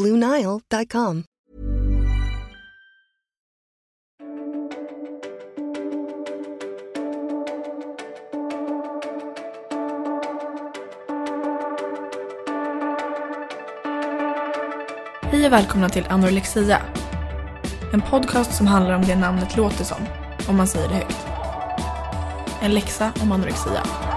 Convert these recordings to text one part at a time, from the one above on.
BlueNile.com. Hej och välkomna till Anorexia. En podcast som handlar om det namnet låter som, om man säger det högt. En läxa om anorexia.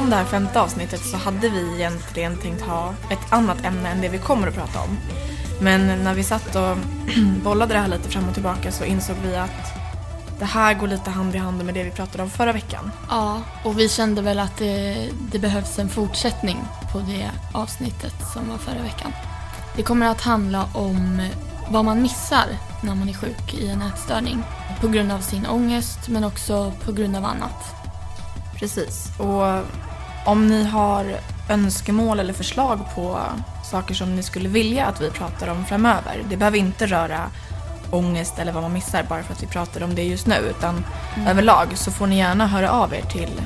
Som det här femte avsnittet så hade vi egentligen tänkt ha ett annat ämne än det vi kommer att prata om. Men när vi satt och bollade det här lite fram och tillbaka så insåg vi att det här går lite hand i hand med det vi pratade om förra veckan. Ja, och vi kände väl att det, det behövs en fortsättning på det avsnittet som var förra veckan. Det kommer att handla om vad man missar när man är sjuk i en ätstörning. På grund av sin ångest men också på grund av annat. Precis. Och om ni har önskemål eller förslag på saker som ni skulle vilja att vi pratar om framöver. Det behöver inte röra ångest eller vad man missar bara för att vi pratar om det just nu. Utan Mm. överlag så får ni gärna höra av er till,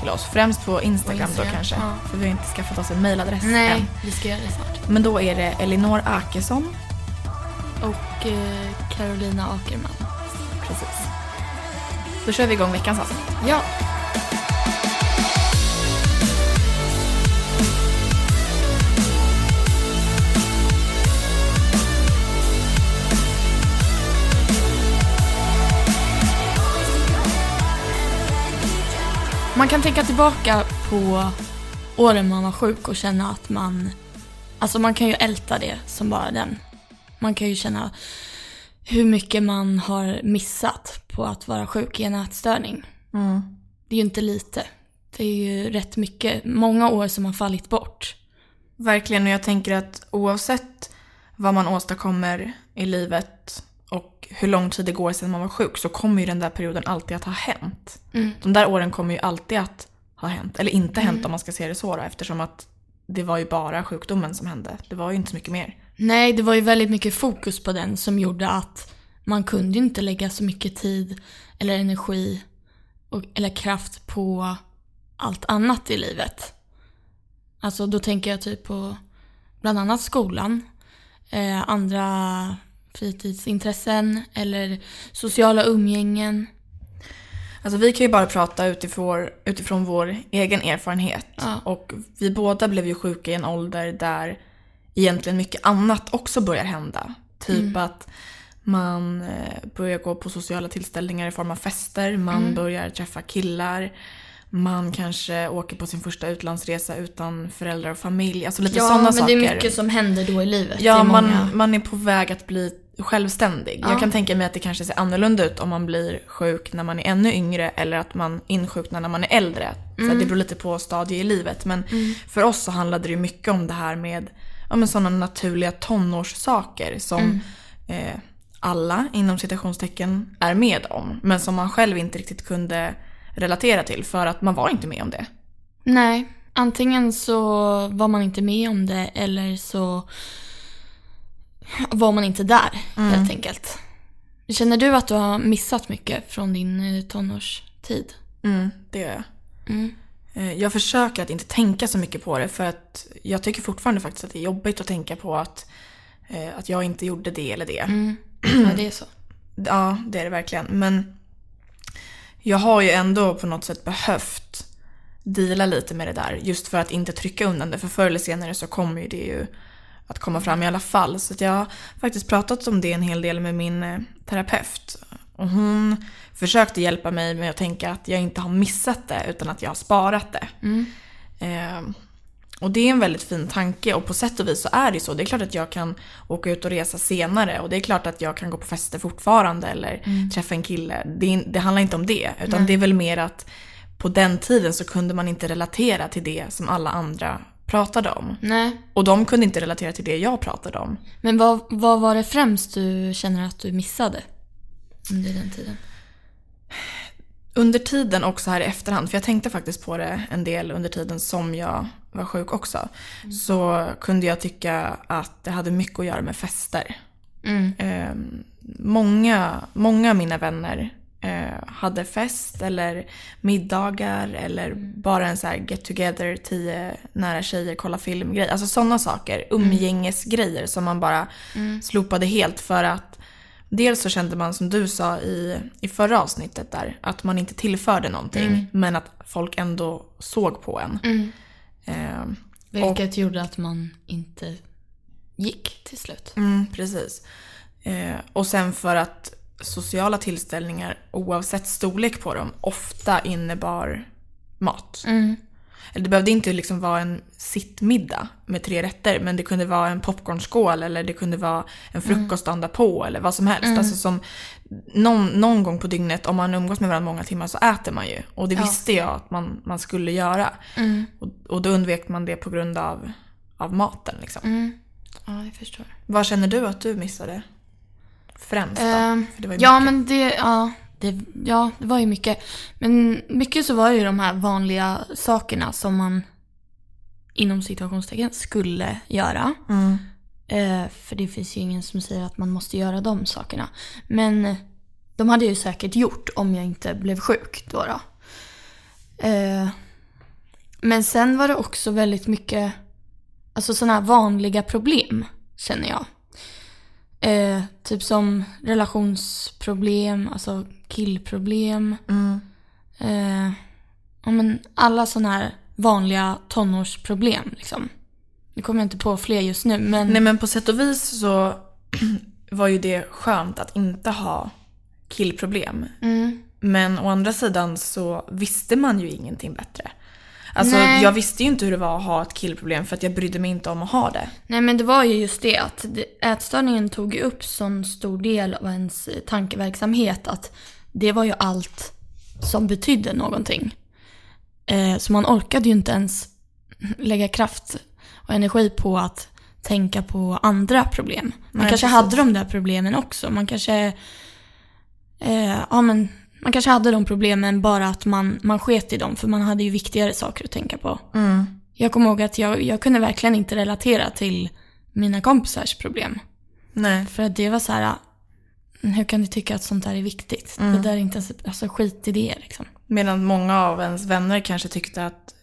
till oss. Främst på Instagram, Instagram, då kanske. ja. För vi har inte skaffat oss en mailadress än. Nej, vi ska göra det snart. Men då är det Elinor Akesson. Och eh, Carolina Akerman. Precis. Då kör vi igång veckans avsnitt. Ja. Man kan tänka tillbaka på åren man var sjuk och känna att man... Alltså man kan ju älta det som bara den. Man kan ju känna hur mycket man har missat på att vara sjuk i en ätstörning. Det är ju inte lite. Det är ju rätt mycket, många år som har fallit bort. Verkligen, och jag tänker att oavsett vad man åstadkommer i livet och hur lång tid det går sedan man var sjuk så kommer ju den där perioden alltid att ha hänt. De där åren kommer ju alltid att ha hänt. Eller inte hänt om man ska se det så då, eftersom att det var ju bara sjukdomen som hände. Det var ju inte så mycket mer. Nej, det var ju väldigt mycket fokus på den som gjorde att man kunde ju inte lägga så mycket tid eller energi och, eller kraft på allt annat i livet. Alltså då tänker jag typ på bland annat skolan, eh, andra fritidsintressen eller sociala umgängen. Alltså vi kan ju bara prata utifrån, utifrån vår egen erfarenhet. Ja. Och vi båda blev ju sjuka i en ålder där egentligen mycket annat också börjar hända. Typ att man eh, börjar gå på sociala tillställningar i form av fester, man börjar träffa killar, man kanske åker på sin första utlandsresa utan föräldrar och familj. Alltså lite ja, sådana men saker. det är mycket som händer då i livet. Ja, man, man är på väg att bli självständig. Ja. Jag kan tänka mig att det kanske ser annorlunda ut om man blir sjuk när man är ännu yngre eller att man insjuknar när man är äldre. Så Mm. det beror lite på stadie i livet. Men för oss så handlade det mycket om det här med ja, men sådana naturliga tonårssaker som Mm. eh, alla inom citationstecken är med om. Men som man själv inte riktigt kunde relatera till för att man var inte med om det. Nej, antingen så var man inte med om det eller så var man inte där helt enkelt. Känner du att du har missat mycket från din eh, tonårstid? Mm, det gör jag. Mm. Eh, Jag försöker att inte tänka så mycket på det för att jag tycker fortfarande faktiskt att det är jobbigt att tänka på att, eh, att jag inte gjorde det eller det. Mm. ja, det är så. Ja, det är det verkligen. Men jag har ju ändå på något sätt behövt deala lite med det där. Just för att inte trycka undan det. För förr eller senare så kommer ju det ju att komma fram i alla fall. Så jag har faktiskt pratat om det en hel del med min eh, terapeut. Och hon försökte hjälpa mig med att tänka att jag inte har missat det utan att jag har sparat det. Mm. Eh, och det är en väldigt fin tanke och på sätt och vis så är det så. Det är klart att jag kan åka ut och resa senare och det är klart att jag kan gå på fester fortfarande eller mm. träffa en kille. Det, det, handlar inte om det utan Nej. det är väl mer att på den tiden så kunde man inte relatera till det som alla andra pratade om. Nej. Och de kunde inte relatera till det jag pratade om. Men vad, vad var det främst du känner att du missade under den tiden? Under tiden och så här i efterhand, för jag tänkte faktiskt på det en del under tiden som jag var sjuk också. Mm. Så kunde jag tycka att det hade mycket att göra med fester. Mm. Eh, många, många av mina vänner eh, hade fest eller middagar eller mm. bara en så här get together, tio nära tjejer, kolla film grej. Alltså sådana saker. Mm. Umgängesgrejer som man bara mm. slopade helt för att Dels så kände man som du sa i, i förra avsnittet där att man inte tillförde någonting mm. men att folk ändå såg på en. Mm. Eh, Vilket och, gjorde att man inte gick till slut. Mm, precis. Eh, och sen för att sociala tillställningar oavsett storlek på dem ofta innebar mat. Mm. Eller det behövde inte liksom vara en sittmiddag med tre rätter men det kunde vara en popcornskål eller det kunde vara en mm. frukost mm. på eller vad som helst. Mm. Alltså som någon, någon gång på dygnet om man umgås med varandra många timmar så äter man ju. Och det ja. visste jag att man, man skulle göra. Mm. Och, och då undvek man det på grund av, av maten. Liksom. Mm. Ja, jag förstår. Vad känner du att du missade? Främst då? Uh, ja, men det, ja, det, ja, det var ju mycket. Men mycket så var det ju de här vanliga sakerna som man inom situationstecken skulle göra. Mm. Eh, för det finns ju ingen som säger att man måste göra de sakerna. Men de hade jag ju säkert gjort om jag inte blev sjuk då. då. Eh, men sen var det också väldigt mycket alltså sådana här vanliga problem känner jag. Eh, typ som relationsproblem, alltså killproblem. Mm. Eh, ja, men alla sådana här vanliga tonårsproblem. Liksom. Nu kommer jag inte på fler just nu men... Nej men på sätt och vis så var ju det skönt att inte ha killproblem. Mm. Men å andra sidan så visste man ju ingenting bättre. Alltså Nej. jag visste ju inte hur det var att ha ett killproblem för att jag brydde mig inte om att ha det. Nej men det var ju just det att ätstörningen tog ju upp sån stor del av ens tankeverksamhet att det var ju allt som betydde någonting. Eh, så man orkade ju inte ens lägga kraft och energi på att tänka på andra problem. Man Nej, kanske precis. hade de där problemen också. Man kanske, eh, ja, men, man kanske hade de problemen bara att man, man sket i dem för man hade ju viktigare saker att tänka på. Mm. Jag kommer ihåg att jag, jag kunde verkligen inte relatera till mina kompisars problem. Nej. För att det var så här, hur kan du tycka att sånt där är viktigt? Mm. Det där är inte ens, alltså skit i det liksom. Medan många av ens vänner kanske tyckte att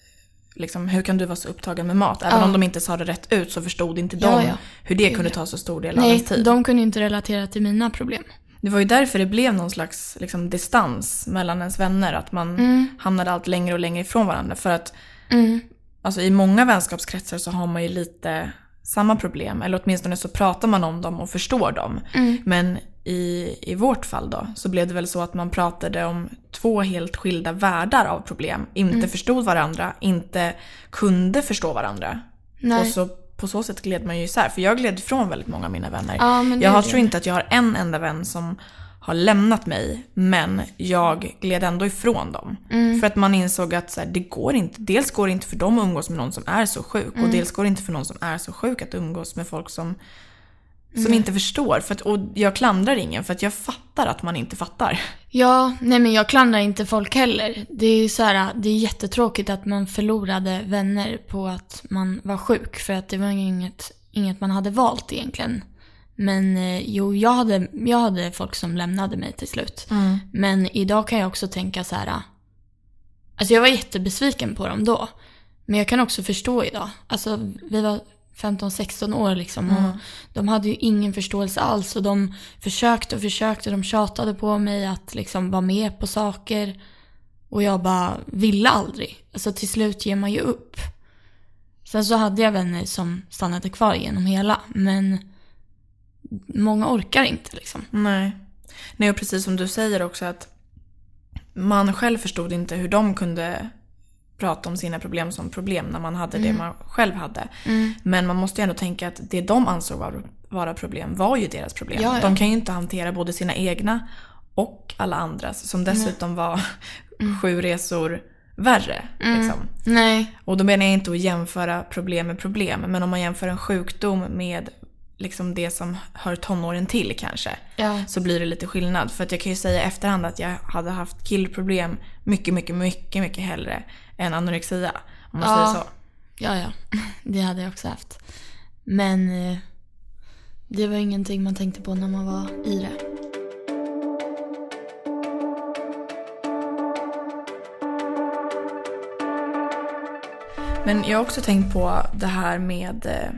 liksom, hur kan du vara så upptagen med mat? Även ja. om de inte sa det rätt ut så förstod inte de ja, ja. hur det kunde ta så stor del Nej, av ens tid. Nej, de kunde inte relatera till mina problem. Det var ju därför det blev någon slags liksom, distans mellan ens vänner. Att man mm. hamnade allt längre och längre ifrån varandra. För att mm. alltså, i många vänskapskretsar så har man ju lite samma problem. Eller åtminstone så pratar man om dem och förstår dem. Mm. Men i, i vårt fall då så blev det väl så att man pratade om två helt skilda världar av problem. Inte mm. förstod varandra, inte kunde förstå varandra. Nej. Och så på så sätt gled man ju isär. För jag gled ifrån väldigt många av mina vänner. Ja, jag har, tror inte att jag har en enda vän som har lämnat mig men jag gled ändå ifrån dem. Mm. För att man insåg att så här, det går inte. Dels går det inte för dem att umgås med någon som är så sjuk mm. och dels går det inte för någon som är så sjuk att umgås med folk som som mm. inte förstår. För att, och jag klandrar ingen för att jag fattar att man inte fattar. Ja, nej men jag klandrar inte folk heller. Det är så här, det är jättetråkigt att man förlorade vänner på att man var sjuk. För att det var inget, inget man hade valt egentligen. Men eh, jo, jag hade, jag hade folk som lämnade mig till slut. Mm. Men idag kan jag också tänka så här. Alltså jag var jättebesviken på dem då. Men jag kan också förstå idag. Alltså vi var 15-16 år liksom. Och de hade ju ingen förståelse alls och de försökte och försökte. De tjatade på mig att liksom vara med på saker. Och jag bara ville aldrig. Alltså till slut ger man ju upp. Sen så hade jag vänner som stannade kvar genom hela. Men många orkar inte liksom. Nej. Nej, och precis som du säger också att man själv förstod inte hur de kunde prata om sina problem som problem när man hade det man själv hade. Men man måste ju ändå tänka att det de ansåg vara, vara problem var ju deras problem. Ja, ja. De kan ju inte hantera både sina egna och alla andras som dessutom var sju resor värre. Liksom. Nej. Och då menar jag inte att jämföra problem med problem, men om man jämför en sjukdom med liksom det som hör tonåren till kanske, Ja. så blir det lite skillnad. För att jag kan ju säga i efterhand att jag hade haft killproblem mycket, mycket, mycket, mycket hellre än anorexia. Om man Ja. säger så. Ja, ja. Det hade jag också haft. Men eh, det var ingenting man tänkte på när man var i det. Men jag har också tänkt på det här med, eh,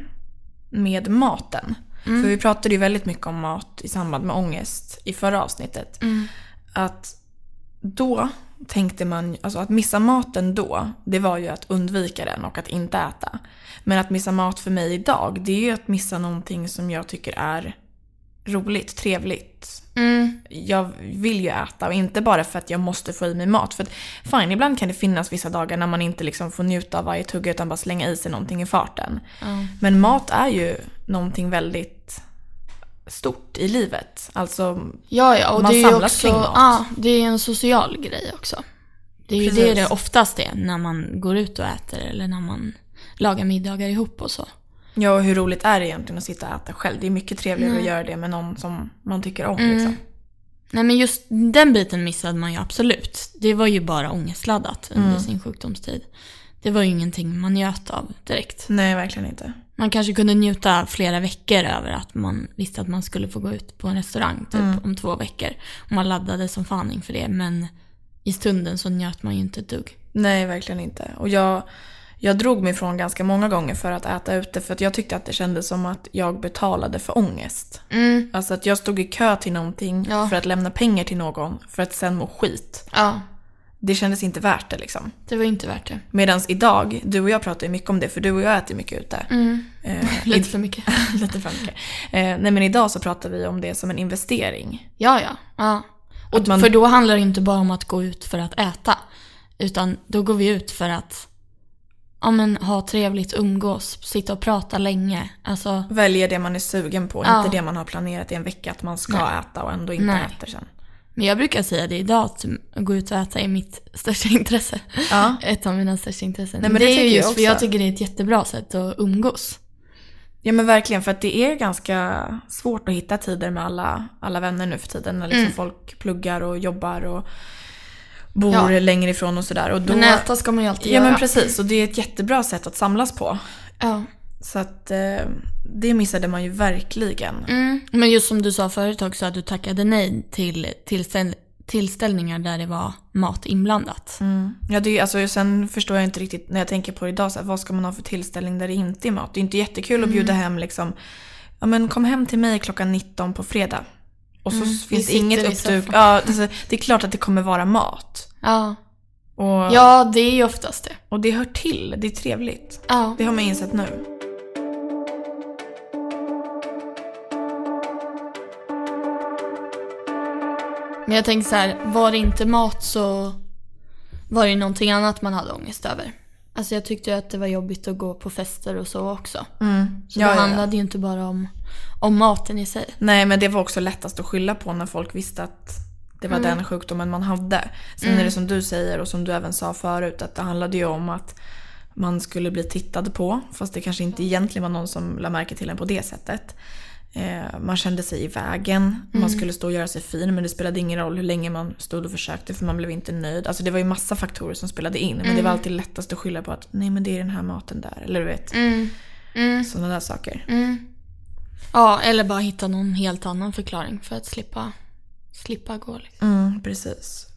med maten. För vi pratade ju väldigt mycket om mat i samband med ångest i förra avsnittet. Att då tänkte man, alltså att missa maten då, det var ju att undvika den och att inte äta. Men att missa mat för mig idag, det är ju att missa någonting som jag tycker är roligt, trevligt. Jag vill ju äta och inte bara för att jag måste få i mig mat. För att fine, ibland kan det finnas vissa dagar när man inte liksom får njuta av varje tugga utan bara slänga i sig någonting i farten. Men mat är ju någonting väldigt stort i livet. Alltså, Ja, ja. Och Man det samlas också, kring mat. Ja, det är en social grej också. Det är ju det det oftast är när man går ut och äter eller när man lagar middagar ihop och så. ja, och hur roligt är det egentligen att sitta och äta själv? Det är mycket trevligare att göra det med någon som man tycker om. Liksom. Nej men just den biten missade man ju absolut. Det var ju bara ångestladdat under sin sjukdomstid. Det var ju ingenting man njöt av direkt. Nej, verkligen inte. Man kanske kunde njuta flera veckor över att man visste att man skulle få gå ut på en restaurang typ om två veckor. Och man laddade som fan inför det. Men i stunden så njöt man ju inte ett dugg. Nej, verkligen inte. Och jag, jag drog mig ifrån ganska många gånger för att äta ute för att jag tyckte att det kändes som att jag betalade för ångest. Alltså att jag stod i kö till någonting Ja. för att lämna pengar till någon för att sen må skit. Ja, Det kändes inte värt det liksom. det var inte värt det. Medan idag, du och jag pratar ju mycket om det för du och jag äter mycket ute. Eh, Lite för mycket. lite för mycket. Eh, nej men idag så pratar vi om det som en investering. Ja, ja. ja. Och man- För då handlar det inte bara om att gå ut för att äta. Utan då går vi ut för att ja, men, ha trevligt, umgås, sitta och prata länge. Alltså, Välja det man är sugen på, Ja. inte det man har planerat i en vecka att man ska Nej. äta och ändå inte Nej. äter sen. men jag brukar säga det idag, att gå ut och äta är mitt största intresse. Ja. Ett av mina största intressen. Nej, men det, det är ju jag just för jag tycker det är ett jättebra sätt att umgås. Ja men verkligen, för att det är ganska svårt att hitta tider med alla, alla vänner nu för tiden. När liksom folk pluggar och jobbar och bor Ja. längre ifrån och sådär. Och då, Men äta ska man ju alltid Ja göra. men precis, och det är ett jättebra sätt att samlas på. Ja. Så att eh, det missade man ju verkligen. Mm. Men just som du sa förut också, att du tackade nej till tillställ- tillställningar där det var mat inblandat. Ja, det är, alltså, sen förstår jag inte riktigt när jag tänker på det idag, så här, vad ska man ha för tillställning där det inte är mat? Det är inte jättekul att bjuda hem liksom, ja men kom hem till mig klockan 19 på fredag. Och så finns det inget uppduk. Ja, alltså, det är klart att det kommer vara mat. Ja. Och, ja, det är ju oftast det. och det hör till, det är trevligt. Ja. Det har man insett nu. Men jag tänker så här, var det inte mat så var det någonting annat man hade ångest över. Alltså jag tyckte ju att det var jobbigt att gå på fester och så också. Så Ja, det ja, ja. handlade ju inte bara om, om maten i sig. Nej, men det var också lättast att skylla på när folk visste att det var den sjukdomen man hade. Sen är det som du säger och som du även sa förut att det handlade ju om att man skulle bli tittad på. Fast det kanske inte egentligen var någon som la märke till en på det sättet. Eh, man kände sig i vägen. Man skulle stå och göra sig fin men det spelade ingen roll hur länge man stod och försökte för man blev inte nöjd. Alltså det var ju massa faktorer som spelade in. Men det var alltid lättast att skylla på att nej men det är den här maten där. Eller du vet. Sådana där saker. Ja, eller bara hitta någon helt annan förklaring för att slippa, slippa gå. Liksom. Mm, precis.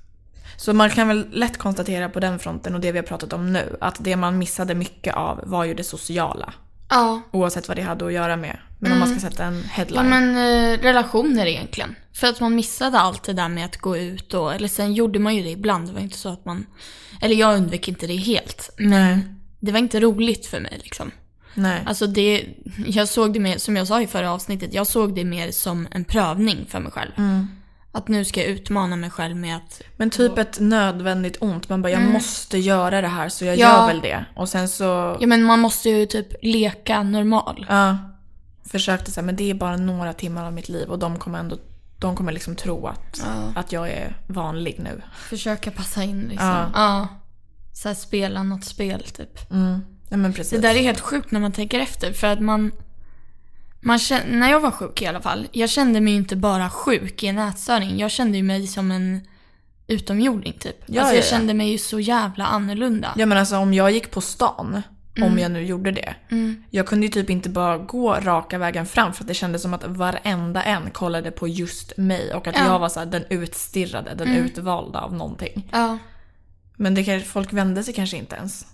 Så man kan väl lätt konstatera på den fronten och det vi har pratat om nu att det man missade mycket av var ju det sociala. Ja. Oavsett vad det hade att göra med. Men om man ska sätta en Ja headline. men eh, relationer egentligen. För att man missade allt det där med att gå ut och, eller sen gjorde man ju det ibland. Det var inte så att man, eller jag undvek inte det helt. Men Nej. det var inte roligt för mig liksom. Nej. Alltså det, jag såg det mer, som jag sa i förra avsnittet, jag såg det mer som en prövning för mig själv. Mm. Att nu ska jag utmana mig själv med att, Men typ ett nödvändigt ont. Man bara, jag måste göra det här så jag Mm. Ja. gör väl det. Och sen så, ja men man måste ju typ leka normal. ja. Försökte säga, men det är bara några timmar av mitt liv och de kommer ändå, de kommer liksom tro att, Ja. att jag är vanlig nu. Försöka passa in liksom. Ja. Ja. Så här, spela något spel typ. Mm. Ja men precis. Det där är helt sjukt när man tänker efter för att man, man känner, när jag var sjuk i alla fall, jag kände mig inte bara sjuk i en ätstörning. Jag kände ju mig som en utomjording typ. Ja, alltså jag ja, ja. kände mig ju så jävla annorlunda. Ja men alltså om jag gick på stan, om jag nu gjorde det. Mm. Jag kunde ju typ inte bara gå raka vägen fram för att det kändes som att varenda en kollade på just mig och att Ja. jag var så här, den utstirrade, den Mm. utvalda av någonting. Ja. Men det, folk vände sig kanske inte ens.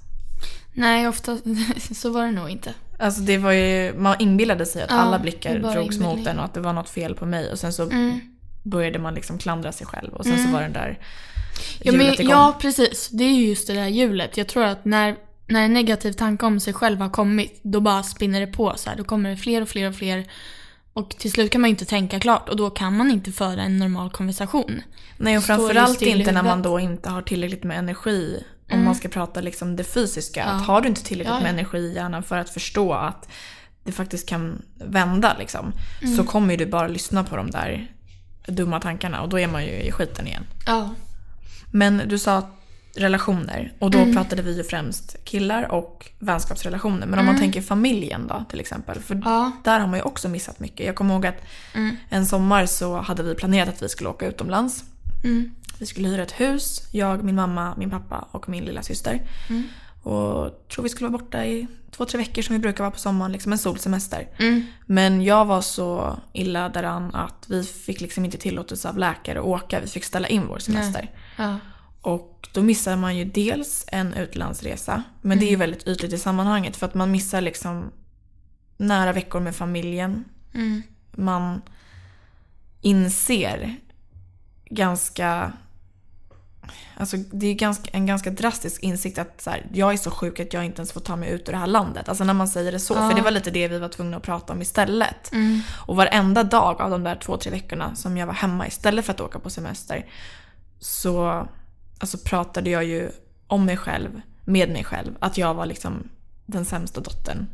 Nej, ofta så var det nog inte. Alltså det var ju, man inbillade sig att Ja, alla blickar drogs mot en och att det var något fel på mig och sen så Mm. började man liksom klandra sig själv och sen så var den där Ja, men, igång. ja, precis. Det är ju just det där hjulet. Jag tror att när, när en negativ tanke om sig själv har kommit, då bara spinner det på så här. Då kommer det fler och fler och fler. Och till slut kan man ju inte tänka klart och då kan man inte föra en normal konversation. Nej och framförallt inte när man då inte har tillräckligt med energi. Om man ska prata liksom det fysiska. Att har du inte tillräckligt Ja, ja. med energi i hjärnan för att förstå att det faktiskt kan vända liksom. Mm. Så kommer du bara lyssna på de där dumma tankarna och då är man ju i skiten igen. Ja. Men du sa relationer och då Mm. pratade vi ju främst killar och vänskapsrelationer. Men om man tänker familjen då till exempel. För Mm. Ja. där har man ju också missat mycket. Jag kommer ihåg att Mm. en sommar så hade vi planerat att vi skulle åka utomlands. Mm. Vi skulle hyra ett hus, jag, min mamma, min pappa och min lilla syster. Mm. Och tror vi skulle vara borta i två, tre veckor som vi brukar vara på sommaren, liksom en solsemester. Mm. Men jag var så illa däran att vi fick liksom inte tillåtelse av läkare att åka. Vi fick ställa in vår semester. Ja. Och då missar man ju dels en utlandsresa, men det är ju Mm. väldigt ytligt i sammanhanget för att man missar liksom nära veckor med familjen. Mm. Man inser ganska... Alltså det är ganska, en ganska drastisk insikt att så här, jag är så sjuk att jag inte ens får ta mig ut ur det här landet. Alltså när man säger det så, Ja. för det var lite det vi var tvungna att prata om istället. Mm. Och varenda dag av de där två, tre veckorna som jag var hemma istället för att åka på semester så alltså, pratade jag ju om mig själv, med mig själv, att jag var liksom den sämsta dottern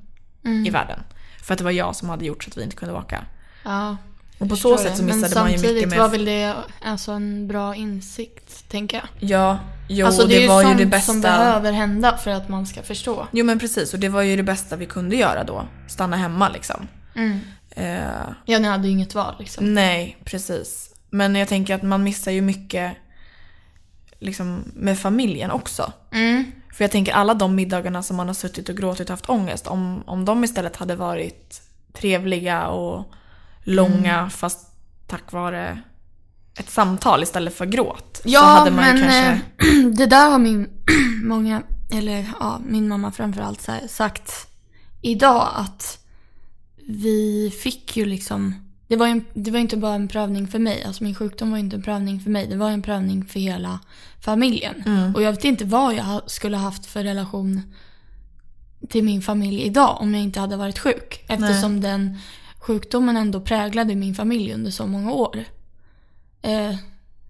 Mm. i världen. För att det var jag som hade gjort så att vi inte kunde åka. Ja. Och på så sätt det. så missade Men man ju mycket samtidigt med... var väl det alltså en bra insikt, tänker jag. Ja, jo, alltså det, det, ju var ju det bästa. som behöver hända för att man ska förstå. Jo men precis, och det var ju det bästa vi kunde göra då. Stanna hemma liksom. Mm. Eh, Ja, ni hade ju inget val liksom. Nej, precis. Men jag tänker att man missar ju mycket liksom, med familjen också. Mm. För jag tänker alla de middagarna som man har suttit och gråtit och haft ångest, om, om de istället hade varit trevliga och långa Mm. fast tack vare ett samtal istället för gråt. Ja, så hade man men kanske... eh, det där har min, många, eller ja, min mamma framförallt sagt idag att vi fick ju liksom, det var en, det var inte bara en prövning för mig, alltså min sjukdom var inte en prövning för mig, det var en prövning för hela familjen. Mm. Och jag vet inte vad jag skulle haft för relation till min familj idag om jag inte hade varit sjuk. Eftersom den sjukdomen ändå präglade min familj under så många år. Eh,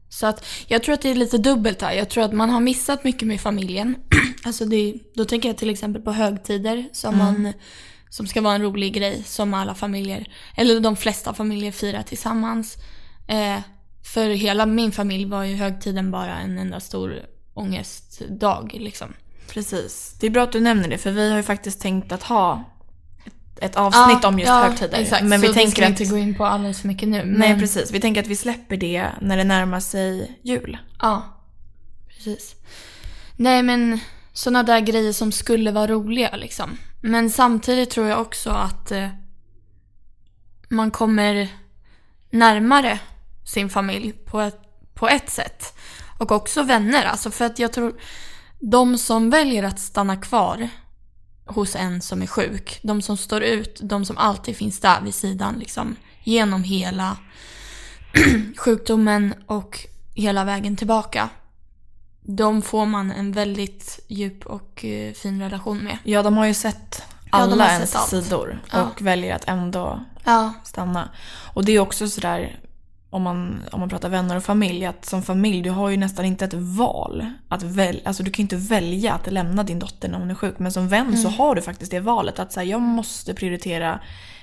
så att jag tror att det är lite dubbelt här. Jag tror att man har missat mycket med familjen. alltså det, då tänker jag till exempel på högtider som, man, som ska vara en rolig grej som alla familjer, eller de flesta familjer firar tillsammans. Eh, för hela min familj var ju högtiden bara en enda stor ångestdag liksom. Precis. Det är bra att du nämner det för vi har ju faktiskt tänkt att ha ett, avsnitt om just högtider. Exakt, Men så vi det tänker ska vi att... inte gå in på alldeles för mycket nu. Men, Nej precis, vi tänker att vi släpper det när det närmar sig jul. Ja, precis. Nej men sådana där grejer som skulle vara roliga liksom. Men samtidigt tror jag också att eh, man kommer närmare sin familj på ett, på ett sätt. Och också vänner. Alltså för att jag tror de som väljer att stanna kvar hos en som är sjuk. De som står ut, de som alltid finns där vid sidan liksom genom hela sjukdomen och hela vägen tillbaka. De får man en väldigt djup och uh, fin relation med. Ja, de har ju sett alla ja, ens sett sidor och ja. väljer att ändå ja. stanna. Och det är också sådär, om man, om man pratar vänner och familj, att som familj, du har ju nästan inte ett val. Att väl, alltså du kan ju inte välja att lämna din dotter när hon är sjuk. Men som vän mm. så har du faktiskt det valet. Att säga jag måste prioritera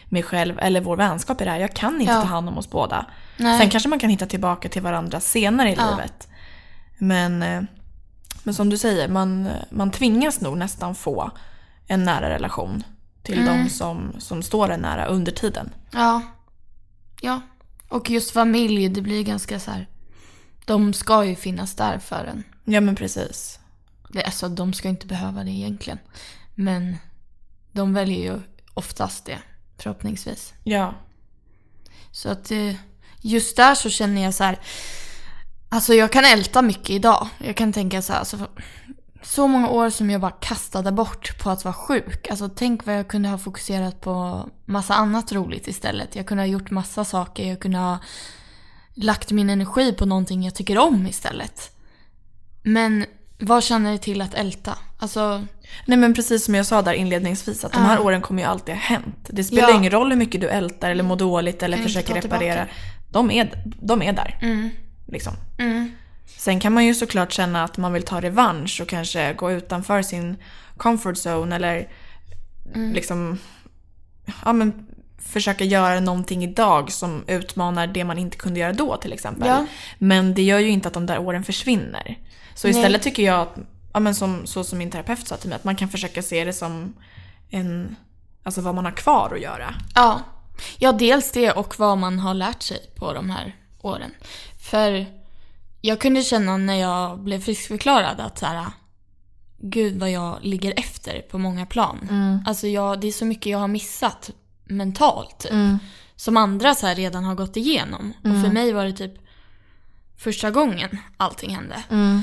mig själv eller vår vänskap i det här. Jag kan inte ja. ta hand om oss båda. Nej. Sen kanske man kan hitta tillbaka till varandra senare i livet. Men, eh, men som du säger, man, man tvingas nog nästan få en nära relation till mm. de som, som står en nära under tiden. Ja. Ja. Och just familj, det blir ganska så här. De ska ju finnas där för en. Ja men precis. Det, alltså de ska inte behöva det egentligen. Men de väljer ju oftast det. Förhoppningsvis. Ja. Så att eh, just där så känner jag så här. Alltså jag kan älta mycket idag. Jag kan tänka så här. Alltså, så många år som jag bara kastade bort på att vara sjuk. Alltså tänk vad jag kunde ha fokuserat på massa annat roligt istället. Jag kunde ha gjort massa saker. Jag kunde ha lagt min energi på någonting jag tycker om istället. Men vad känner det till att älta? Alltså... Nej men precis som jag sa där inledningsvis att de här åren kommer ju alltid ha hänt. Det spelar ja. ingen roll hur mycket du ältar eller mår dåligt eller försöker reparera. De är, de är där. Mm. Liksom. Mm. Sen kan man ju såklart känna att man vill ta revansch och kanske gå utanför sin comfort zone eller mm. liksom ja, men försöka göra någonting idag som utmanar det man inte kunde göra då till exempel. Ja. Men det gör ju inte att de där åren försvinner. Så istället Nej. tycker jag att, ja, men som, så som min terapeut sa till mig, att man kan försöka se det som en, alltså vad man har kvar att göra. Ja. ja, dels det och vad man har lärt sig på de här åren. För jag kunde känna när jag blev friskförklarad att så här, gud vad jag ligger efter på många plan. Mm. Alltså jag, det är så mycket jag har missat mentalt. Typ, mm. Som andra så redan har gått igenom. Mm. Och för mm. mig var det typ första gången allting hände. Mm.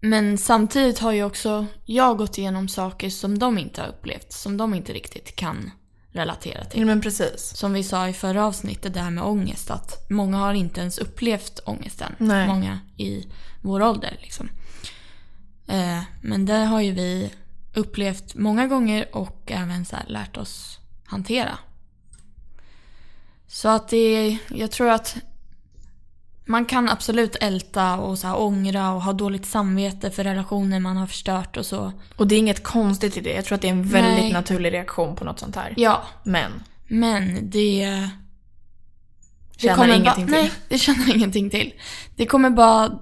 Men samtidigt har ju också jag gått igenom saker som de inte har upplevt. Som de inte riktigt kan relatera till. men precis. Som vi sa i förra avsnittet, det här med ångest. Att många har inte ens upplevt ångesten. Nej. Många i vår ålder. Liksom. Eh, men det har ju vi upplevt många gånger och även så lärt oss hantera. Så att det, jag tror att man kan absolut älta och så här ångra och ha dåligt samvete för relationer man har förstört och så. Och det är inget konstigt i det. Jag tror att det är en väldigt Nej. naturlig reaktion på något sånt här. Ja. Men. Men det... Det känner ingenting till. Nej, det känner ingenting till. Det kommer bara...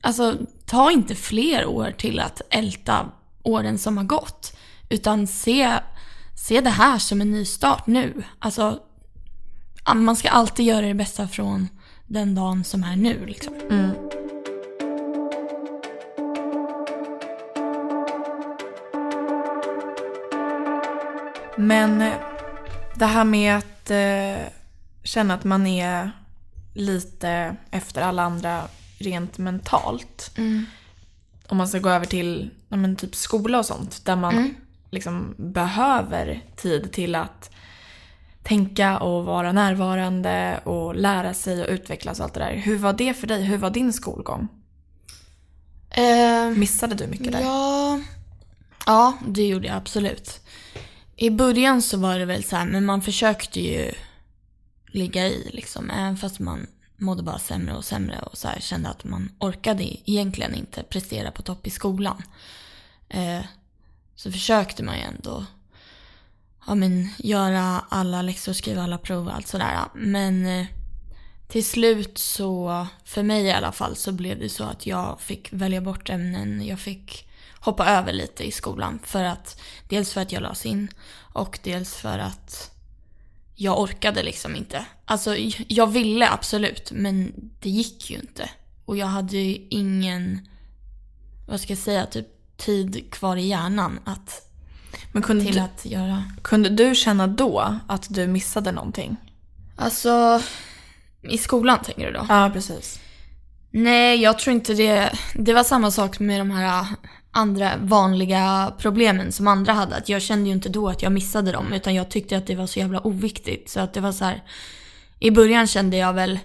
Alltså, ta inte fler år till att älta åren som har gått. Utan se, se det här som en ny start nu. Alltså, man ska alltid göra det bästa från den dagen som är nu. Liksom. Mm. Men eh, det här med att eh, känna att man är lite efter alla andra rent mentalt. Mm. Om man ska gå över till men, typ skola och sånt. Där man mm. liksom behöver tid till att tänka och vara närvarande och lära sig och utvecklas och allt det där. Hur var det för dig? Hur var din skolgång? Eh, Missade du mycket där? Ja, ja, det gjorde jag absolut. I början så var det väl så här, men man försökte ju ligga i liksom. Även fast man mådde bara sämre och sämre och så här, kände att man orkade egentligen inte prestera på topp i skolan. Eh, så försökte man ju ändå ja, men, göra alla läxor, skriva alla prov och allt sådär. Men eh, till slut så, för mig i alla fall, så blev det så att jag fick välja bort ämnen. Jag fick hoppa över lite i skolan. För att, dels för att jag lades in och dels för att jag orkade liksom inte. Alltså jag ville absolut, men det gick ju inte. Och jag hade ju ingen, vad ska jag säga, typ tid kvar i hjärnan att men kunde till du, att göra. Kunde du känna då att du missade någonting? Alltså, i skolan tänker du då? Ja, precis. Nej, jag tror inte det. Det var samma sak med de här andra vanliga problemen som andra hade. Att jag kände ju inte då att jag missade dem utan jag tyckte att det var så jävla oviktigt. Så att det var så här. I början kände jag väl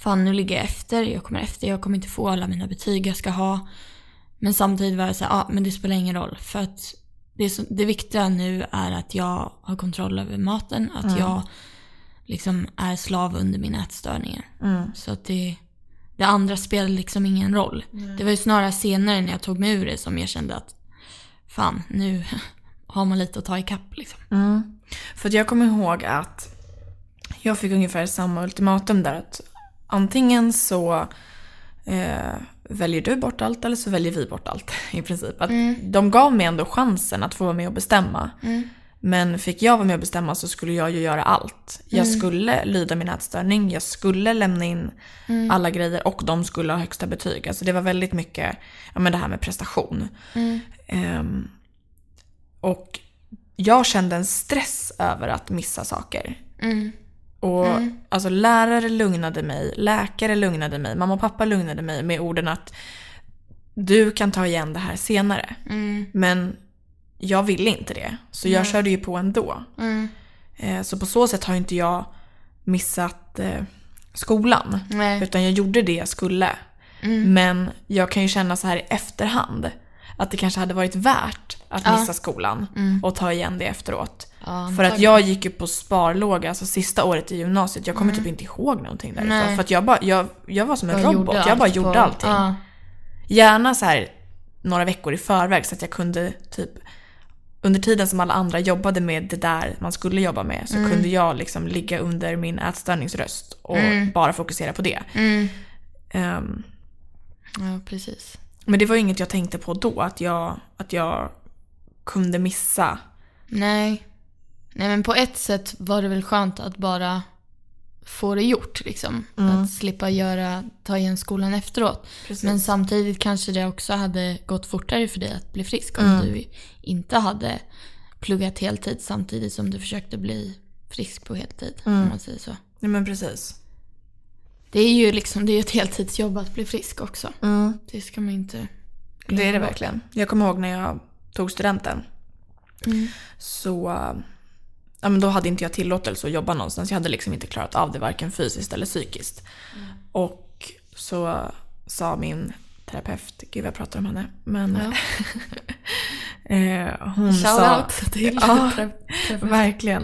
Fan nu ligger jag efter, jag kommer efter, jag kommer inte få alla mina betyg jag ska ha. Men samtidigt var jag så ja ah, men det spelar ingen roll. För att det, så, det viktiga nu är att jag har kontroll över maten. Att mm. jag liksom är slav under mina ätstörningar. Mm. Så att det, det andra spelade liksom ingen roll. Mm. Det var ju snarare senare när jag tog mig ur det som jag kände att fan nu har man lite att ta ikapp liksom. Mm. För att jag kommer ihåg att jag fick ungefär samma ultimatum där. att Antingen så eh, väljer du bort allt eller så väljer vi bort allt i princip. Att mm. De gav mig ändå chansen att få vara med och bestämma. Mm. Men fick jag vara med och bestämma så skulle jag ju göra allt. Jag mm. skulle lyda min ätstörning, jag skulle lämna in mm. alla grejer och de skulle ha högsta betyg. Alltså det var väldigt mycket ja, men det här med prestation. Um, och jag kände en stress över att missa saker. Mm. Och mm. alltså lärare lugnade mig, läkare lugnade mig, mamma och pappa lugnade mig med orden att du kan ta igen det här senare. Mm. Men jag ville inte det. Så jag mm. körde ju på ändå. Mm. Eh, så på så sätt har inte jag missat eh, skolan. Nej. Utan jag gjorde det jag skulle. Mm. Men jag kan ju känna så här i efterhand att det kanske hade varit värt att missa ja. skolan mm. och ta igen det efteråt. Ja, för att jag gick ju på sparlåga, alltså sista året i gymnasiet. Jag kommer mm. typ inte ihåg någonting därifrån. Nej. För att jag, bara, jag, jag var som en jag robot. Jag bara gjorde på, allting. Ja. Gärna så här några veckor i förväg så att jag kunde typ under tiden som alla andra jobbade med det där man skulle jobba med så mm. kunde jag liksom ligga under min ätstörningsröst och mm. bara fokusera på det. Um, ja, precis. Men det var inget jag tänkte på då, att jag, att jag kunde missa. Nej. Nej men på ett sätt var det väl skönt att bara få det gjort liksom. Mm. Att slippa göra, ta igen skolan efteråt. Precis. Men samtidigt kanske det också hade gått fortare för dig att bli frisk om mm. du inte hade pluggat heltid samtidigt som du försökte bli frisk på heltid. Mm. Om man säger så. Nej men precis. Det är ju liksom, det är ett heltidsjobb att bli frisk också. Mm. Det ska man inte glömma. Det är det verkligen. Jag kommer ihåg när jag tog studenten. Mm. Så ja, men då hade inte jag tillåtelse att jobba någonstans. Jag hade liksom inte klarat av det varken fysiskt eller psykiskt. Mm. Och så sa min terapeut, gud jag pratar om henne, men ja. eh, hon Shout sa... out till ja, verkligen.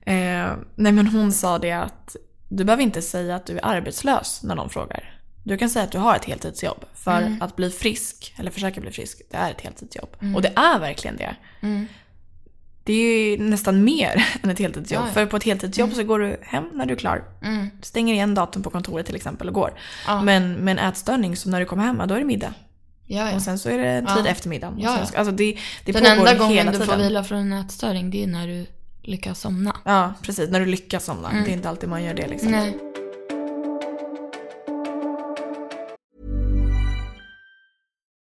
Eh, nej men hon sa det att du behöver inte säga att du är arbetslös när någon frågar. Du kan säga att du har ett heltidsjobb. För mm. att bli frisk, eller försöka bli frisk, det är ett heltidsjobb. Mm. Och det är verkligen det. Mm. Det är ju nästan mer än ett heltidsjobb. Ja, ja. För på ett heltidsjobb mm. så går du hem när du är klar. Mm. Stänger igen datorn på kontoret till exempel och går. Ja. Men med en ätstörning, så när du kommer hem, då är det middag. Ja, Och sen så är det tid ja. eftermiddagen. Ja, ja. Alltså det, det Den enda gången du får vila från en ätstörning, det är när du lyckas somna. Ja, precis. När du lyckas somna. Mm. Det är inte alltid man gör det liksom. Nej.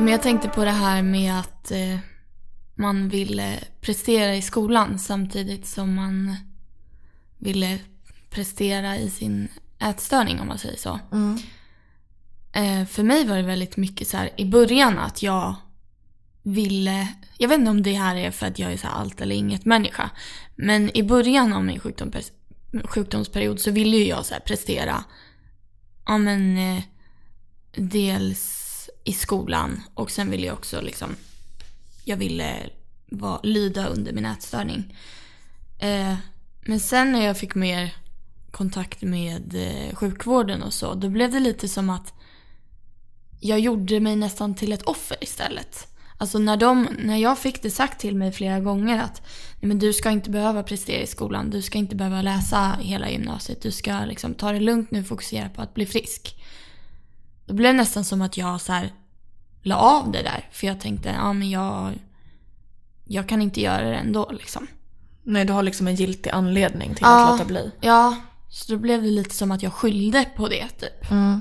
men jag tänkte på det här med att eh, man ville prestera i skolan samtidigt som man ville prestera i sin ätstörning om man säger så. Eh, för mig var det väldigt mycket så här i början att jag ville, jag vet inte om det här är för att jag är så allt eller inget människa. Men i början av min sjukdoms, sjukdomsperiod så ville ju jag så prestera. Ja men eh, dels i skolan och sen ville jag också liksom, jag ville vara, lyda under min ätstörning. Eh, men sen när jag fick mer kontakt med eh, sjukvården och så, då blev det lite som att jag gjorde mig nästan till ett offer istället. Alltså när, de, när jag fick det sagt till mig flera gånger att Nej, men du ska inte behöva prestera i skolan, du ska inte behöva läsa hela gymnasiet, du ska liksom ta det lugnt nu och fokusera på att bli frisk. Då blev det nästan som att jag så här la av det där. För jag tänkte, ja men jag, jag kan inte göra det ändå liksom. Nej, du har liksom en giltig anledning till att låta bli. Ja, så då blev det lite som att jag skyllde på det typ. Mm.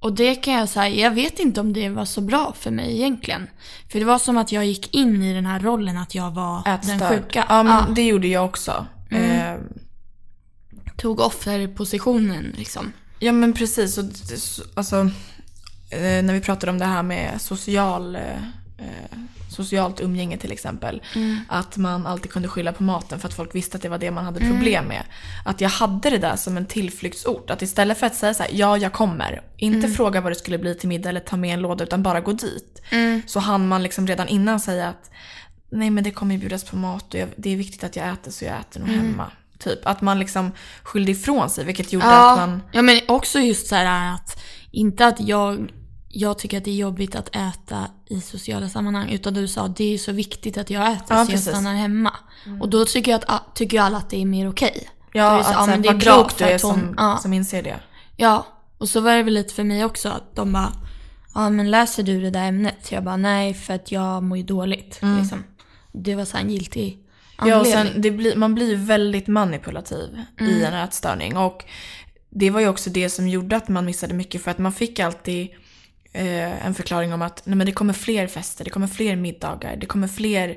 Och det kan jag säga, jag vet inte om det var så bra för mig egentligen. För det var som att jag gick in i den här rollen att jag var den Ätstörd. sjuka. Ja, men Ja. det gjorde jag också. Mm. Eh, Tog offerpositionen liksom. Ja men precis. Och, alltså, eh, när vi pratade om det här med social, eh, eh, socialt umgänge till exempel. Att man alltid kunde skylla på maten för att folk visste att det var det man hade problem med. Att jag hade det där som en tillflyktsort. Att istället för att säga så här, ja jag kommer. Inte fråga vad det skulle bli till middag eller ta med en låda utan bara gå dit. Så hann man liksom redan innan säga att nej men det kommer ju bjudas på mat och jag, det är viktigt att jag äter så jag äter nog hemma. Typ att man liksom skyllde ifrån sig vilket gjorde att man ja, men också just så här att inte att jag, jag tycker att det är jobbigt att äta i sociala sammanhang. Utan du sa det är så viktigt att jag äter Ja, så precis. jag stannar hemma. Och då tycker jag att, tycker alla att det är mer okej. Är Ja, att så, ja, men det är bra du är att hon- som, ja. som inser det. Ja, och så var det väl lite för mig också att de bara Ja men läser du det där ämnet? Jag bara nej för att jag mår ju dåligt. Liksom. Det var så här en giltig Mm. Ja, och anledning. sen, blir, man blir ju väldigt manipulativ i en ätstörning. Och det var ju också det som gjorde att man missade mycket för att man fick alltid eh, en förklaring om att nej, men det kommer fler fester, det kommer fler middagar, det kommer fler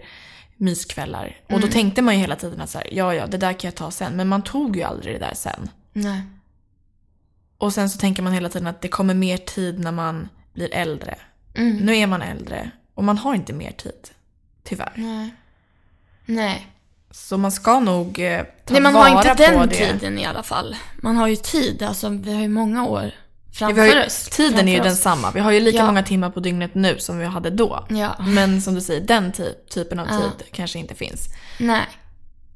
myskvällar. Och då tänkte man ju hela tiden att så här, ja ja det där kan jag ta sen. Men man tog ju aldrig det där sen. Nej. Och sen så tänker man hela tiden att det kommer mer tid när man blir äldre. Mm. Nu är man äldre och man har inte mer tid. Tyvärr. Nej. Nej. Så man ska nog eh, ta Nej man vara har inte den det. tiden i alla fall. Man har ju tid, alltså vi har ju många år Ja, framför har ju, oss. tiden är ju framför oss. densamma. Vi har ju lika Ja. många timmar på dygnet nu som vi hade då. Ja. Men som du säger, den ty- typen av Ja. tid kanske inte finns. Nej.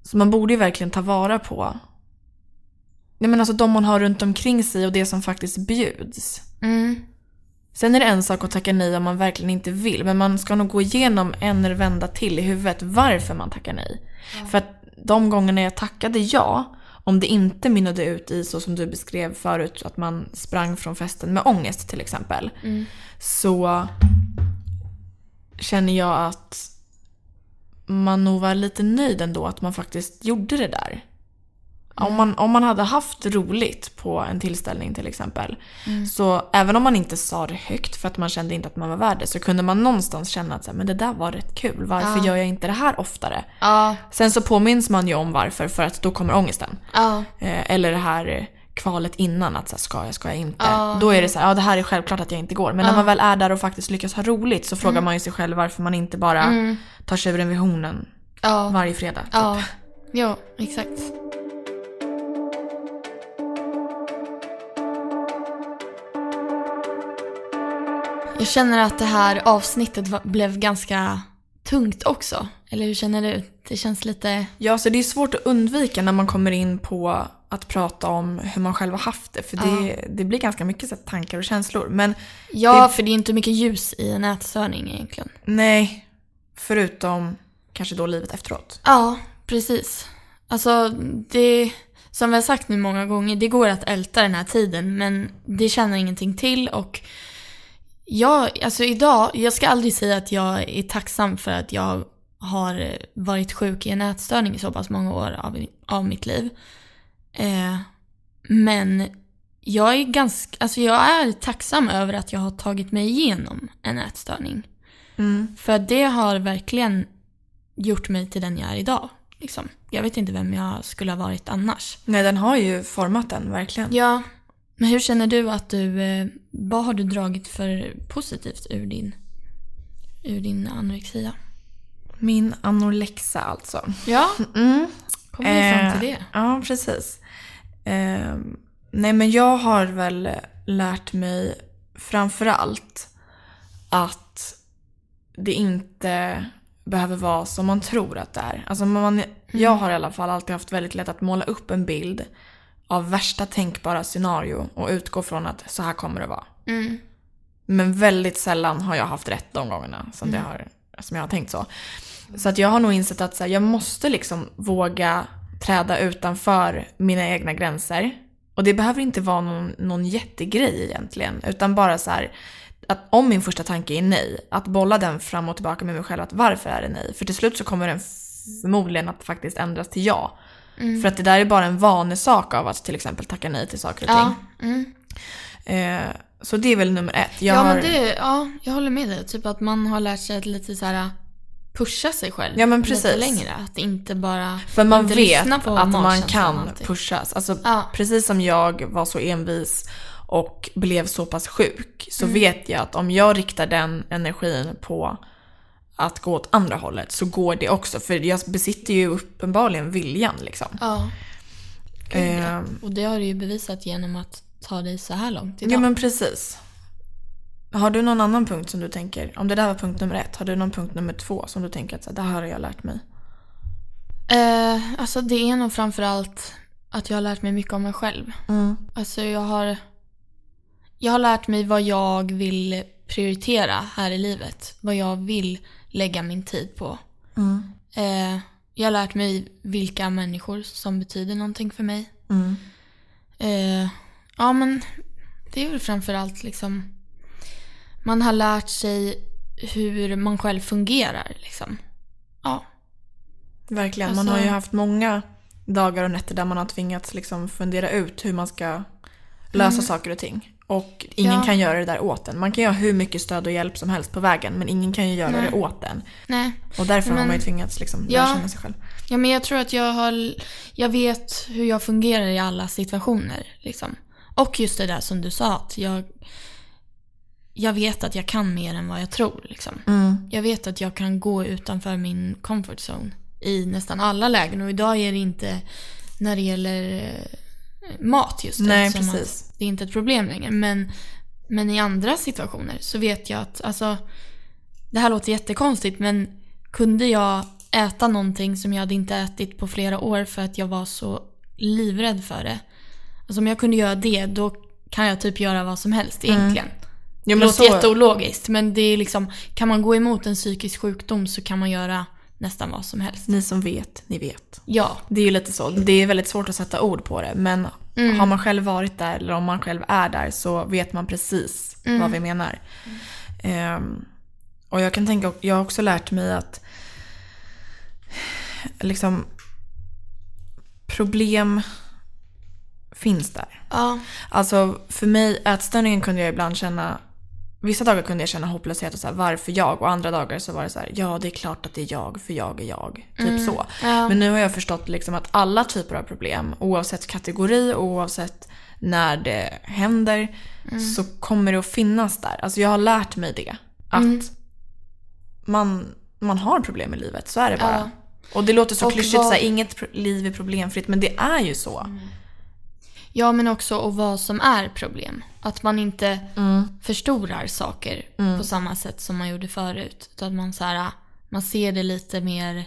Så man borde ju verkligen ta vara på Nej, men alltså de man har runt omkring sig och det som faktiskt bjuds. Mm. Sen är det en sak att tacka nej om man verkligen inte vill. Men man ska nog gå igenom en vända till i huvudet varför man tackar nej. För att de gångerna jag tackade ja, om det inte mynnade ut i så som du beskrev förut, att man sprang från festen med ångest till exempel. Så känner jag att man nog var lite nöjd ändå att man faktiskt gjorde det där. Om, man, om man hade haft roligt på en tillställning till exempel. Så även om man inte sa det högt för att man kände inte att man var värd det så kunde man någonstans känna att så här, men det där var rätt kul. Varför gör jag inte det här oftare? Ja. Sen så påminns man ju om varför för att då kommer ångesten. Ja. Eh, eller det här kvalet innan att så här, ska jag, ska jag inte? Ja. Då är det så här, ja det här är självklart att jag inte går. Men när man väl är där och faktiskt lyckas ha roligt så Mm. frågar man ju sig själv varför man inte bara tar tjuren vid hornen Ja. varje fredag. typ. Ja. Ja, exakt. Jag känner att det här avsnittet blev ganska tungt också. Eller hur känner du? Det känns lite... Ja, så det är svårt att undvika när man kommer in på att prata om hur man själv har haft det. För det, det blir ganska mycket så tankar och känslor. Men Ja, Det- för det är inte mycket ljus i en ätstörning egentligen. nej, förutom kanske då livet efteråt. Ja, precis. Alltså, det... Som vi har sagt nu många gånger, det går att älta den här tiden, men det tjänar ingenting till och jag, alltså idag, jag ska aldrig säga att jag är tacksam för att jag har varit sjuk i en ätstörning i så pass många år av, av mitt liv. Eh, men jag är ganska, alltså jag är tacksam över att jag har tagit mig igenom en ätstörning. För det har verkligen gjort mig till den jag är idag. Liksom. Jag vet inte vem jag skulle ha varit annars. Nej, den har ju format den, verkligen. Ja, men hur känner du att du, eh, vad har du dragit för positivt ur din, ur din anorexia? Min anorexia alltså. Ja, Mm. kommer vi fram till Eh, det? Ja, precis. Eh, nej, men jag har väl lärt mig framförallt att det inte behöver vara som man tror att det är. Alltså man, Jag har i alla fall alltid haft väldigt lätt att måla upp en bild av värsta tänkbara scenario och utgå från att så här kommer det vara. Mm. Men väldigt sällan har jag haft rätt de gångerna som, det har, som jag har tänkt så. Så att jag har nog insett att här, jag måste liksom våga träda utanför mina egna gränser. Och det behöver inte vara någon, någon jättegrej egentligen. Utan bara så här, att om min första tanke är nej, att bolla den fram och tillbaka med mig själv. Att varför är det nej? För till slut så kommer den förmodligen att faktiskt ändras till ja. För att det där är bara en vanesak av att till exempel tacka nej till saker och Ja, ting. mm. Eh, så det är väl nummer ett. Jag ja, har... men det, ja, jag håller med dig. Typ att man har lärt sig att lite så här pusha sig själv Ja, men lite precis. längre. Att inte bara För man vet att man kan pushas. Alltså, Ja. Precis som jag var så envis och blev så pass sjuk så Mm. vet jag att om jag riktar den energin på att gå åt andra hållet så går det också. För jag besitter ju uppenbarligen viljan liksom. Ja. Ehm, Och det har du ju bevisat genom att ta dig så här långt idag. ja men precis. Har du någon annan punkt som du tänker, om det där var punkt nummer ett, har du någon punkt nummer två som du tänker att så här, det här har jag lärt mig? Eh, alltså det är nog framförallt att jag har lärt mig mycket om mig själv. Mm. Alltså jag har, jag har lärt mig vad jag vill prioritera här i livet. Vad jag vill lägga min tid på. Mm. Eh, jag har lärt mig vilka människor som betyder någonting för mig. Mm. Eh, ja men det är väl framförallt liksom man har lärt sig hur man själv fungerar liksom. Ja. Verkligen. Man Alltså- har ju haft många dagar och nätter där man har tvingats liksom fundera ut hur man ska lösa saker och ting. Och ingen Mm. Ja. kan göra det där åt en. Man kan ha hur mycket stöd och hjälp som helst på vägen men ingen kan ju göra Nej. det åt en. Nej. Och därför har Men- man ju tvingats liksom Ja. lära känna sig själv. Ja men jag tror att jag har, jag vet hur jag fungerar i alla situationer liksom. Och just det där som du sa att jag, jag vet att jag kan mer än vad jag tror liksom. Jag vet att jag kan gå utanför min comfort zone i nästan alla lägen och idag är det inte när det gäller eh, mat just Nej, eftersom precis. Det är inte ett problem längre. Men, men i andra situationer så vet jag att, alltså, det här låter jättekonstigt men kunde jag äta någonting som jag hade inte ätit på flera år för att jag var så livrädd för det. Alltså om jag kunde göra det då kan jag typ göra vad som helst egentligen. Jo, det men låter så- jätteologiskt men det är liksom, kan man gå emot en psykisk sjukdom så kan man göra nästan vad som helst. Ni som vet, ni vet. Ja, Det är ju lite så. Det är väldigt svårt att sätta ord på det. Men Mm. har man själv varit där eller om man själv är där så vet man precis Mm. vad vi menar. Ehm, och jag kan tänka, jag har också lärt mig att liksom problem finns där. ja, Alltså för mig, ätstörningen kunde jag ibland känna Vissa dagar kunde jag känna hopplöshet och så här, varför jag? Och andra dagar så var det så här, ja det är klart att det är jag, för jag är jag. Typ så. Ja. Men nu har jag förstått liksom att alla typer av problem, oavsett kategori och oavsett när det händer, så kommer det att finnas där. Alltså jag har lärt mig det. Att man, man har problem i livet, så är det bara. Ja. Och det låter så Och klyschigt, vad- så här, inget liv är problemfritt, men det är ju så. Ja men också och vad som är problem. Att man inte förstorar saker på samma sätt som man gjorde förut. Utan man, så här, man ser det lite mer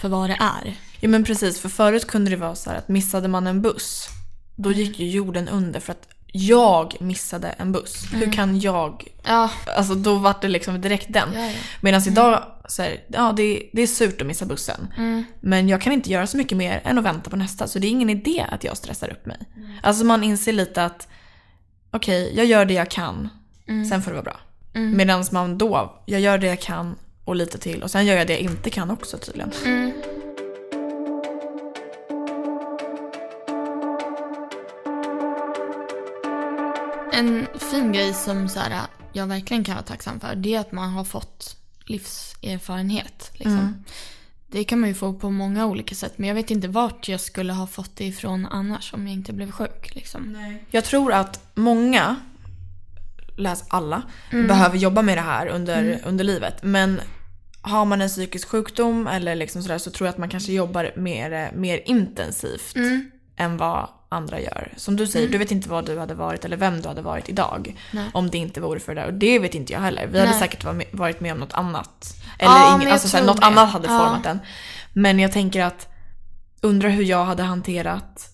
för vad det är. Ja men precis, för förut kunde det vara så här att missade man en buss, då gick ju jorden under för att jag missade en buss. Hur kan jag? Ja, Alltså då var det liksom direkt den. Ja, ja. Medan idag, så här, ja det, det är surt att missa bussen. Men jag kan inte göra så mycket mer än att vänta på nästa. Så det är ingen idé att jag stressar upp mig. Alltså man inser lite att okej, jag gör det jag kan. Sen får det vara bra. Medan man då, jag gör det jag kan och lite till. Och sen gör jag det jag inte kan också tydligen. En fin grej som så här, jag verkligen kan vara tacksam för det är att man har fått livserfarenhet. Liksom. Det kan man ju få på många olika sätt. Men jag vet inte vart jag skulle ha fått det ifrån annars om jag inte blev sjuk. Liksom. Jag tror att många, läs alla, behöver jobba med det här under, under livet. Men har man en psykisk sjukdom eller liksom sådär så tror jag att man kanske jobbar mer, mer intensivt än vad andra gör. Som du säger, du vet inte vad du hade varit eller vem du hade varit idag. Nej. Om det inte vore för det där. Och det vet inte jag heller. Vi hade Nej. säkert var med- varit med om något annat. Eller Ja, jag alltså, såhär, något det. annat hade Ja. format den. Men jag tänker att, undra hur jag hade hanterat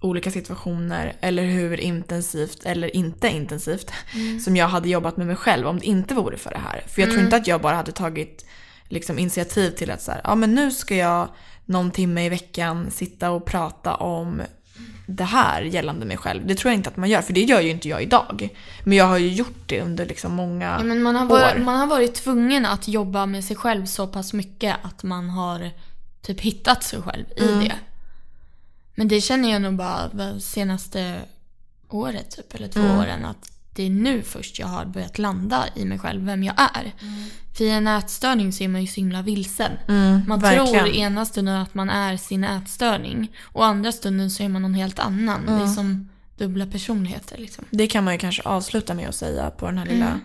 olika situationer eller hur intensivt eller inte intensivt Mm. som jag hade jobbat med mig själv om det inte vore för det här. För jag Mm. tror inte att jag bara hade tagit liksom, initiativ till att så här, ja men nu ska jag någon timme i veckan sitta och prata om det här gällande mig själv. Det tror jag inte att man gör, för det gör ju inte jag idag. Men jag har ju gjort det under liksom många Ja, men man, har år. varit, man har varit tvungen att jobba med sig själv så pass mycket att man har typ hittat sig själv i Mm. det. Men det känner jag nog bara senaste året typ, eller två Mm. åren att det är nu först jag har börjat landa i mig själv, vem jag är. För i en ätstörning så är man ju så himla vilsen. man Mm, verkligen. tror ena stunden att man är sin ätstörning och andra stunden så är man någon helt annan. Det är Mm. som dubbla personligheter liksom. Det kan man ju kanske avsluta med att säga på den här lilla Mm.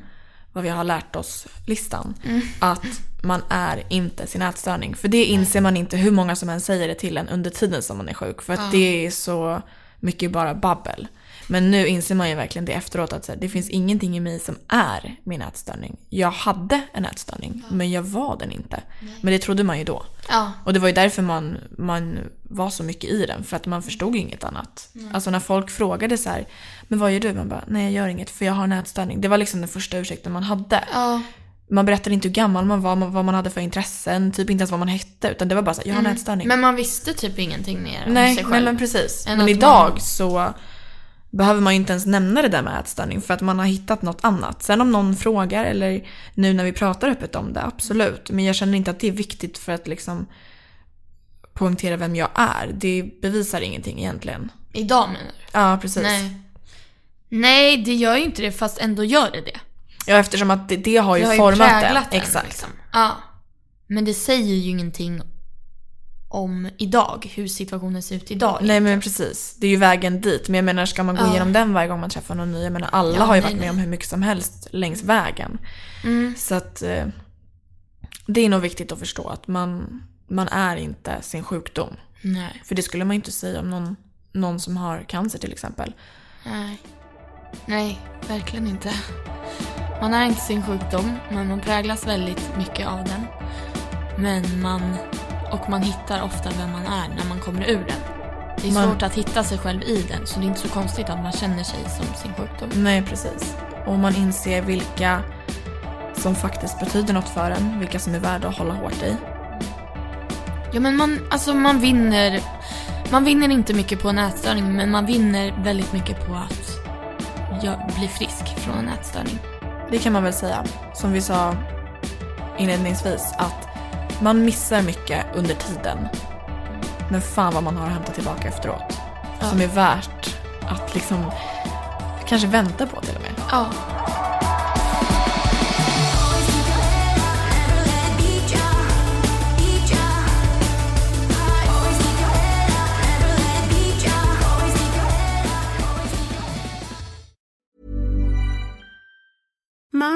vad vi har lärt oss-listan. Att man är inte sin ätstörning. För det inser man inte hur många som än säger det till en under tiden som man är sjuk. För att det är så mycket bara babbel. Men nu inser man ju verkligen det efteråt att här, det finns ingenting i mig som är min ätstörning. Jag hade en ätstörning, men jag var den inte. Men det trodde man ju då. Ja. Och det var ju därför man, man var så mycket i den, för att man förstod inget annat. Alltså när folk frågade så här, men vad gör du? Man bara, nej jag gör inget för jag har en ätstörning. Det var liksom den första ursäkten man hade. Ja. Man berättade inte hur gammal man var, vad man hade för intressen, typ inte ens vad man hette, utan det var bara så här, jag har en ätstörning. Men man visste typ ingenting mer om nej, sig nej, själv. men precis. Men idag man- så behöver man inte ens nämna det där med ätstörning för att man har hittat något annat. Sen om någon frågar eller nu när vi pratar öppet om det, absolut. Men jag känner inte att det är viktigt för att liksom poängtera vem jag är. Det bevisar ingenting egentligen. Idag menar du? Ja, precis. Nej. Nej, det gör ju inte det fast ändå gör det det. Ja, eftersom att det, det har ju Det har ju format präglat en. en, Exakt. liksom. Ja. Men det säger ju ingenting om idag, hur situationen ser ut idag. Nej men precis, det är ju vägen dit. Men jag menar ska man gå Ja. igenom den varje gång man träffar någon ny? Jag menar alla Ja, har ju nej, varit med nej. om hur mycket som helst längs vägen. Mm. Så att eh, det är nog viktigt att förstå att man, man är inte sin sjukdom. Nej. För det skulle man ju inte säga om någon, någon som har cancer till exempel. Nej. Nej, verkligen inte. Man är inte sin sjukdom, men man präglas väldigt mycket av den. Men man, och man hittar ofta vem man är när man kommer ur den. Det är Man- svårt att hitta sig själv i den, så det är inte så konstigt att man känner sig som sin sjukdom. Nej precis. Och man inser vilka som faktiskt betyder något för en. Vilka som är värda att hålla hårt i. Ja men man, alltså man vinner, man vinner inte mycket på en ätstörning men man vinner väldigt mycket på att bli frisk från en ätstörning. Det kan man väl säga. Som vi sa inledningsvis att man missar mycket under tiden. Men fan vad man har att hämta tillbaka efteråt. Ja. Som är värt att liksom kanske vänta på till och med. Ja.